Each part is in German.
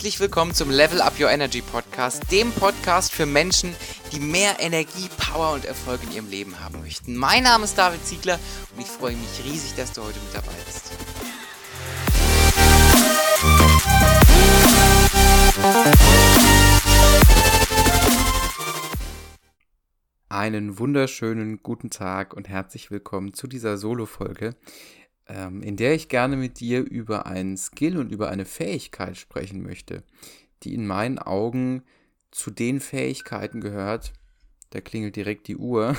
Herzlich willkommen zum Level Up Your Energy Podcast, dem Podcast für Menschen, die mehr Energie, Power und Erfolg in ihrem Leben haben möchten. Mein Name ist David Ziegler und ich freue mich riesig, dass du heute mit dabei bist. Einen wunderschönen guten Tag und herzlich willkommen zu dieser Solo-Folge, ähm, in der ich gerne mit dir über einen Skill und über eine Fähigkeit sprechen möchte, die in meinen Augen zu den Fähigkeiten gehört, da klingelt direkt die Uhr,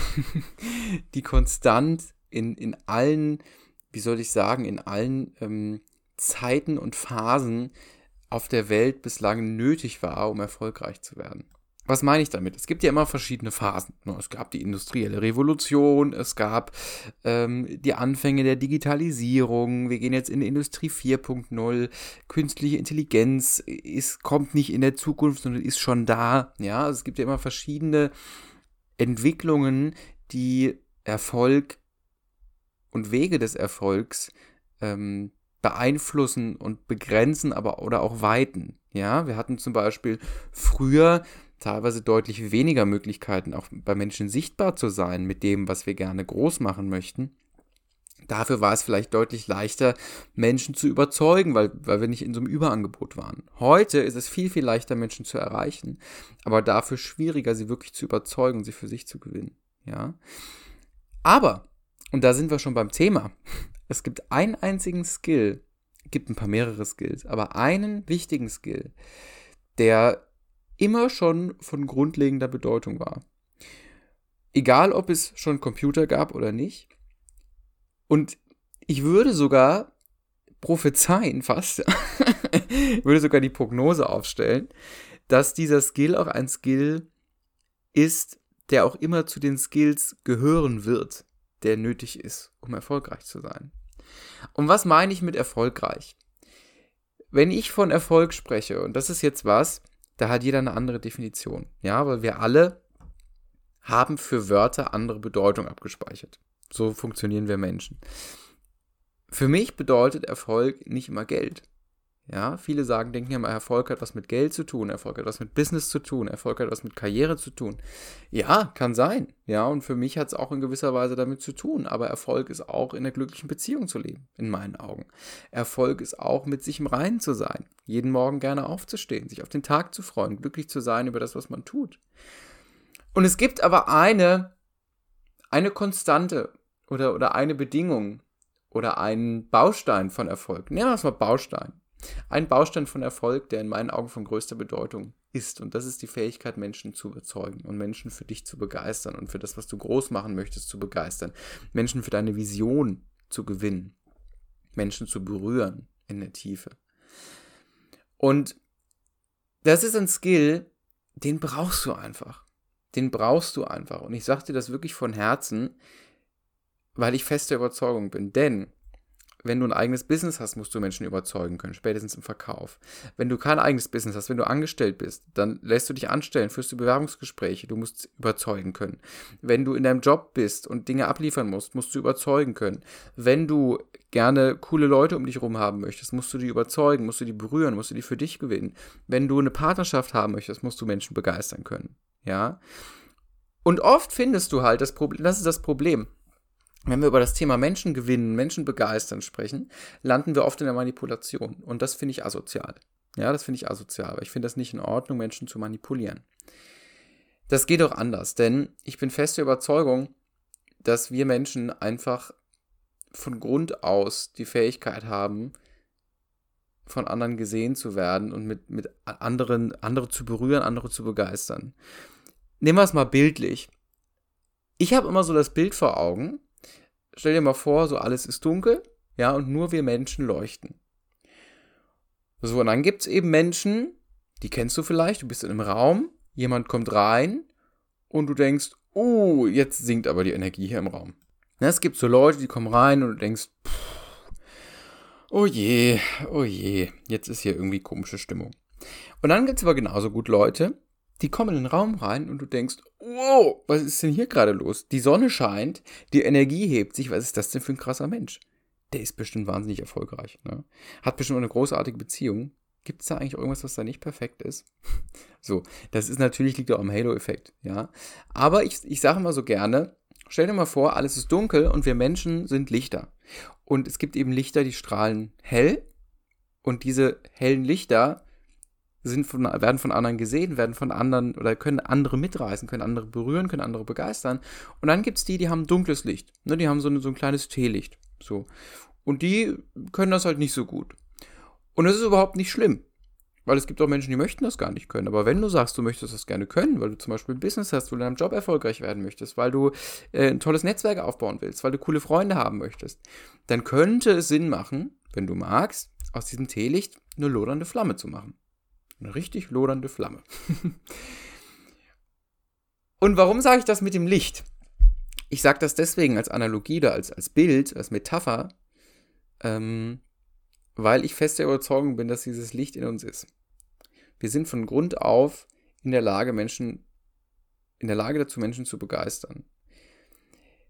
die konstant in, in allen, wie soll ich sagen, in allen ähm, Zeiten und Phasen auf der Welt bislang nötig war, um erfolgreich zu werden. Was meine ich damit? Es gibt ja immer verschiedene Phasen. Ne, es gab die industrielle Revolution, es gab ähm, die Anfänge der Digitalisierung, wir gehen jetzt in Industrie 4.0, künstliche Intelligenz ist, kommt nicht in der Zukunft, sondern ist schon da. Ja, also es gibt ja immer verschiedene Entwicklungen, die Erfolg und Wege des Erfolgs ähm, beeinflussen und begrenzen, aber oder auch weiten. Ja, wir hatten zum Beispiel früher teilweise deutlich weniger Möglichkeiten, auch bei Menschen sichtbar zu sein mit dem, was wir gerne groß machen möchten. Dafür war es vielleicht deutlich leichter, Menschen zu überzeugen, weil, weil wir nicht in so einem Überangebot waren. Heute ist es viel, viel leichter, Menschen zu erreichen, aber dafür schwieriger, sie wirklich zu überzeugen, sie für sich zu gewinnen. Ja. Aber, und da sind wir schon beim Thema, es gibt einen einzigen Skill, gibt ein paar mehrere Skills, aber einen wichtigen Skill, der immer schon von grundlegender Bedeutung war. Egal, ob es schon Computer gab oder nicht. Und ich würde sogar prophezeien fast, würde sogar die Prognose aufstellen, dass dieser Skill auch ein Skill ist, der auch immer zu den Skills gehören wird, der nötig ist, um erfolgreich zu sein. Und was meine ich mit erfolgreich? Wenn ich von Erfolg spreche, und das ist jetzt was, da hat jeder eine andere Definition. Ja, weil wir alle haben für Wörter andere Bedeutung abgespeichert. So funktionieren wir Menschen. Für mich bedeutet Erfolg nicht immer Geld. Ja, viele sagen, denken ja mal, Erfolg hat was mit Geld zu tun, Erfolg hat was mit Business zu tun, Erfolg hat was mit Karriere zu tun. Ja, kann sein. Ja, und für mich hat es auch in gewisser Weise damit zu tun. Aber Erfolg ist auch in einer glücklichen Beziehung zu leben, in meinen Augen. Erfolg ist auch mit sich im Reinen zu sein, jeden Morgen gerne aufzustehen, sich auf den Tag zu freuen, glücklich zu sein über das, was man tut. Und es gibt aber eine, eine Konstante oder, oder eine Bedingung oder einen Baustein von Erfolg. Nehmen wir es mal Baustein. Ein Baustein von Erfolg, der in meinen Augen von größter Bedeutung ist. Und das ist die Fähigkeit, Menschen zu überzeugen und Menschen für dich zu begeistern und für das, was du groß machen möchtest, zu begeistern. Menschen für deine Vision zu gewinnen. Menschen zu berühren in der Tiefe. Und das ist ein Skill, den brauchst du einfach. Den brauchst du einfach. Und ich sage dir das wirklich von Herzen, weil ich feste Überzeugung bin. Denn wenn du ein eigenes Business hast, musst du Menschen überzeugen können, spätestens im Verkauf. Wenn du kein eigenes Business hast, wenn du angestellt bist, dann lässt du dich anstellen, führst du Bewerbungsgespräche, du musst überzeugen können. Wenn du in deinem Job bist und Dinge abliefern musst, musst du überzeugen können. Wenn du gerne coole Leute um dich herum haben möchtest, musst du die überzeugen, musst du die berühren, musst du die für dich gewinnen. Wenn du eine Partnerschaft haben möchtest, musst du Menschen begeistern können. Ja? Und oft findest du halt das Problem, das ist das Problem wenn wir über das Thema Menschen gewinnen, Menschen begeistern sprechen, landen wir oft in der Manipulation. Und das finde ich asozial. Ja, das finde ich asozial. Aber ich finde das nicht in Ordnung, Menschen zu manipulieren. Das geht auch anders, denn ich bin feste Überzeugung, dass wir Menschen einfach von Grund aus die Fähigkeit haben, von anderen gesehen zu werden und mit, mit anderen, andere zu berühren, andere zu begeistern. Nehmen wir es mal bildlich. Ich habe immer so das Bild vor Augen, stell dir mal vor, so alles ist dunkel, ja, und nur wir Menschen leuchten. So, und dann gibt es eben Menschen, die kennst du vielleicht, du bist in einem Raum, jemand kommt rein und du denkst, oh, jetzt sinkt aber die Energie hier im Raum. Ja, es gibt so Leute, die kommen rein und du denkst, pff, oh je, oh je, jetzt ist hier irgendwie komische Stimmung. Und dann gibt es aber genauso gut Leute, die kommen in den Raum rein und du denkst, wow, was ist denn hier gerade los? Die Sonne scheint, die Energie hebt sich, was ist das denn für ein krasser Mensch? Der ist bestimmt wahnsinnig erfolgreich, ne? hat bestimmt eine großartige Beziehung Gibt es da eigentlich irgendwas, was da nicht perfekt ist? so, das ist natürlich liegt auch am Halo-Effekt, ja. Aber ich, ich sage immer so gerne, stell dir mal vor, alles ist dunkel und wir Menschen sind Lichter. Und es gibt eben Lichter, die strahlen hell. Und diese hellen Lichter sind von, werden von anderen gesehen, werden von anderen oder können andere mitreißen, können andere berühren, können andere begeistern. Und dann gibt es die, die haben dunkles Licht. Ne, die haben so, so ein kleines Teelicht. So. Und die können das halt nicht so gut. Und das ist überhaupt nicht schlimm. Weil es gibt auch Menschen, die möchten das gar nicht können. Aber wenn du sagst, du möchtest das gerne können, weil du zum Beispiel ein Business hast, weil du in deinem Job erfolgreich werden möchtest, weil du äh, ein tolles Netzwerk aufbauen willst, weil du coole Freunde haben möchtest, dann könnte es Sinn machen, wenn du magst, aus diesem Teelicht eine lodernde Flamme zu machen. Eine richtig lodernde Flamme. Und warum sage ich das mit dem Licht? Ich sage das deswegen als Analogie oder als, als Bild, als Metapher, ähm, weil ich fest der Überzeugung bin, dass dieses Licht in uns ist. Wir sind von Grund auf in der Lage, Menschen, in der Lage dazu, Menschen zu begeistern.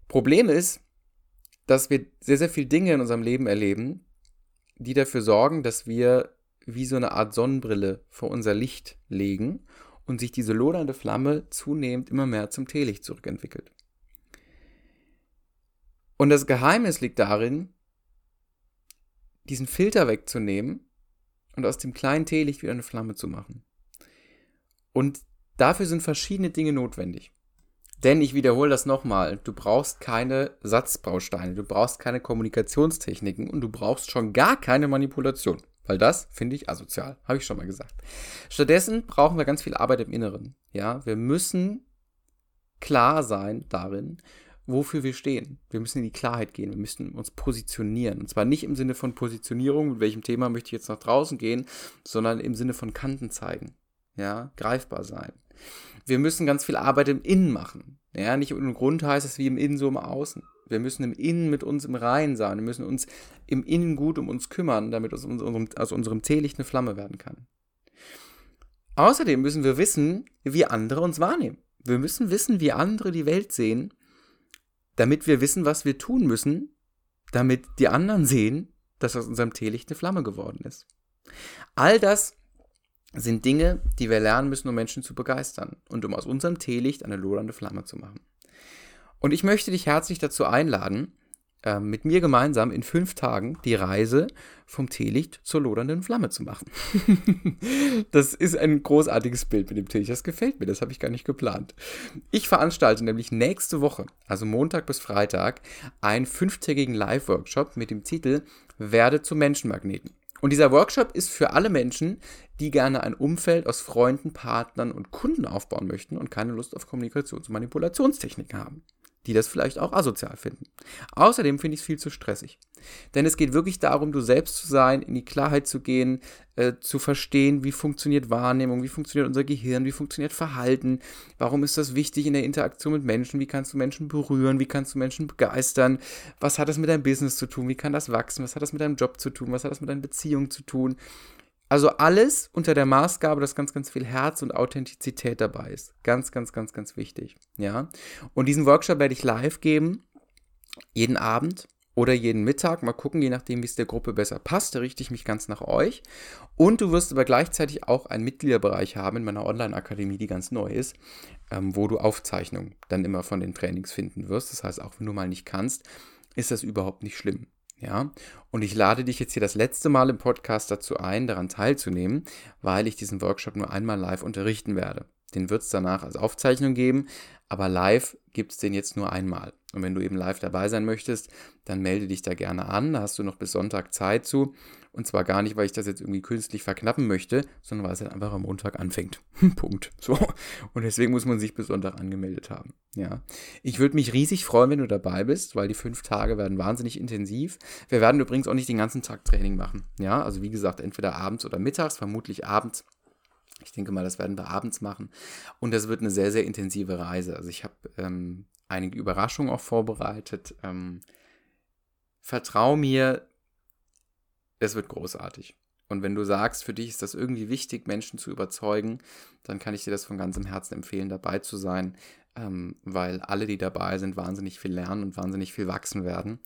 Problem ist, dass wir sehr, sehr viele Dinge in unserem Leben erleben, die dafür sorgen, dass wir wie so eine Art Sonnenbrille vor unser Licht legen und sich diese lodernde Flamme zunehmend immer mehr zum Teelicht zurückentwickelt. Und das Geheimnis liegt darin, diesen Filter wegzunehmen und aus dem kleinen Teelicht wieder eine Flamme zu machen. Und dafür sind verschiedene Dinge notwendig. Denn ich wiederhole das nochmal, du brauchst keine Satzbausteine, du brauchst keine Kommunikationstechniken und du brauchst schon gar keine Manipulation. Weil das finde ich asozial, habe ich schon mal gesagt. Stattdessen brauchen wir ganz viel Arbeit im Inneren. Ja, wir müssen klar sein darin, wofür wir stehen. Wir müssen in die Klarheit gehen, wir müssen uns positionieren. Und zwar nicht im Sinne von Positionierung, mit welchem Thema möchte ich jetzt nach draußen gehen, sondern im Sinne von Kanten zeigen. Ja, greifbar sein. Wir müssen ganz viel Arbeit im Innen machen. Ja, nicht ohne Grund heißt es wie im Innen so im Außen. Wir müssen im Innen mit uns im Reinen sein. Wir müssen uns im Innen gut um uns kümmern, damit aus unserem, aus unserem Teelicht eine Flamme werden kann. Außerdem müssen wir wissen, wie andere uns wahrnehmen. Wir müssen wissen, wie andere die Welt sehen damit wir wissen, was wir tun müssen, damit die anderen sehen, dass aus unserem Teelicht eine Flamme geworden ist. All das sind Dinge, die wir lernen müssen, um Menschen zu begeistern und um aus unserem Teelicht eine lodernde Flamme zu machen. Und ich möchte dich herzlich dazu einladen, äh, mit mir gemeinsam in fünf Tagen die Reise vom Teelicht zur lodernden Flamme zu machen. das ist ein großartiges Bild mit dem Teelicht. Das gefällt mir, das habe ich gar nicht geplant. Ich veranstalte nämlich nächste Woche, also Montag bis Freitag, einen fünftägigen Live-Workshop mit dem Titel Werde zum Menschenmagneten. Und dieser Workshop ist für alle Menschen, die gerne ein Umfeld aus Freunden, Partnern und Kunden aufbauen möchten und keine Lust auf Kommunikations- und Manipulationstechniken haben die das vielleicht auch asozial finden. Außerdem finde ich es viel zu stressig. Denn es geht wirklich darum, du selbst zu sein, in die Klarheit zu gehen, äh, zu verstehen, wie funktioniert Wahrnehmung, wie funktioniert unser Gehirn, wie funktioniert Verhalten, warum ist das wichtig in der Interaktion mit Menschen, wie kannst du Menschen berühren, wie kannst du Menschen begeistern, was hat das mit deinem Business zu tun, wie kann das wachsen, was hat das mit deinem Job zu tun, was hat das mit deinen Beziehungen zu tun. Also alles unter der Maßgabe, dass ganz, ganz viel Herz und Authentizität dabei ist. Ganz, ganz, ganz, ganz wichtig. Ja. Und diesen Workshop werde ich live geben. Jeden Abend oder jeden Mittag. Mal gucken, je nachdem, wie es der Gruppe besser passt. Da richte ich mich ganz nach euch. Und du wirst aber gleichzeitig auch einen Mitgliederbereich haben in meiner Online-Akademie, die ganz neu ist, ähm, wo du Aufzeichnungen dann immer von den Trainings finden wirst. Das heißt, auch wenn du mal nicht kannst, ist das überhaupt nicht schlimm. Ja, und ich lade dich jetzt hier das letzte Mal im Podcast dazu ein, daran teilzunehmen, weil ich diesen Workshop nur einmal live unterrichten werde. Den wird es danach als Aufzeichnung geben, aber live gibt es den jetzt nur einmal. Und wenn du eben live dabei sein möchtest, dann melde dich da gerne an. Da hast du noch bis Sonntag Zeit zu. Und zwar gar nicht, weil ich das jetzt irgendwie künstlich verknappen möchte, sondern weil es halt einfach am Montag anfängt. Punkt. So. Und deswegen muss man sich bis Sonntag angemeldet haben. Ja. Ich würde mich riesig freuen, wenn du dabei bist, weil die fünf Tage werden wahnsinnig intensiv. Wir werden übrigens auch nicht den ganzen Tag Training machen. Ja. Also wie gesagt, entweder abends oder mittags, vermutlich abends. Ich denke mal, das werden wir abends machen. Und das wird eine sehr, sehr intensive Reise. Also ich habe ähm, einige Überraschungen auch vorbereitet. Ähm, vertrau mir, es wird großartig. Und wenn du sagst, für dich ist das irgendwie wichtig, Menschen zu überzeugen, dann kann ich dir das von ganzem Herzen empfehlen, dabei zu sein, ähm, weil alle, die dabei sind, wahnsinnig viel lernen und wahnsinnig viel wachsen werden.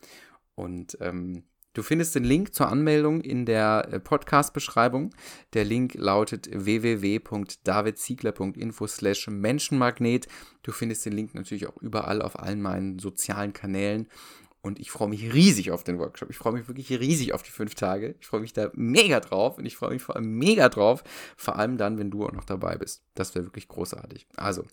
Und ähm, Du findest den Link zur Anmeldung in der äh, Podcast-Beschreibung. Der Link lautet www.davidziegler.info slash Menschenmagnet. Du findest den Link natürlich auch überall auf allen meinen sozialen Kanälen. Und ich freue mich riesig auf den Workshop. Ich freue mich wirklich riesig auf die fünf Tage. Ich freue mich da mega drauf und ich freue mich vor allem mega drauf. Vor allem dann, wenn du auch noch dabei bist. Das wäre wirklich großartig. Also,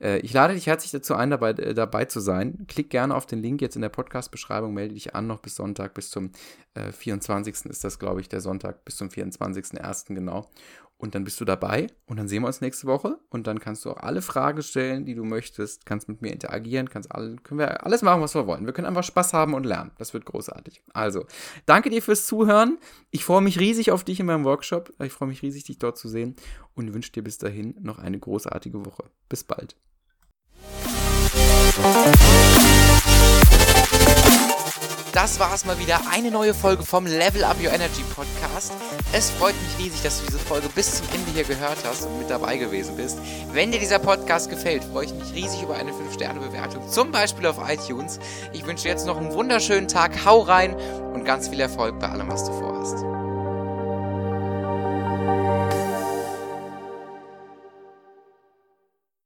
äh, ich lade dich herzlich dazu ein, dabei, äh, dabei zu sein. Klick gerne auf den Link jetzt in der Podcast-Beschreibung. Melde dich an noch bis Sonntag, bis zum äh, 24. ist das, glaube ich, der Sonntag, bis zum 24.01. genau und dann bist du dabei und dann sehen wir uns nächste Woche und dann kannst du auch alle Fragen stellen, die du möchtest, kannst mit mir interagieren, kannst alle, können wir alles machen, was wir wollen. Wir können einfach Spaß haben und lernen. Das wird großartig. Also, danke dir fürs Zuhören. Ich freue mich riesig auf dich in meinem Workshop. Ich freue mich riesig, dich dort zu sehen und wünsche dir bis dahin noch eine großartige Woche. Bis bald. Das war es mal wieder. Eine neue Folge vom Level Up Your Energy Podcast. Es freut mich riesig, dass du diese Folge bis zum Ende hier gehört hast und mit dabei gewesen bist. Wenn dir dieser Podcast gefällt, freue ich mich riesig über eine 5-Sterne-Bewertung, zum Beispiel auf iTunes. Ich wünsche dir jetzt noch einen wunderschönen Tag. Hau rein und ganz viel Erfolg bei allem, was du vorhast.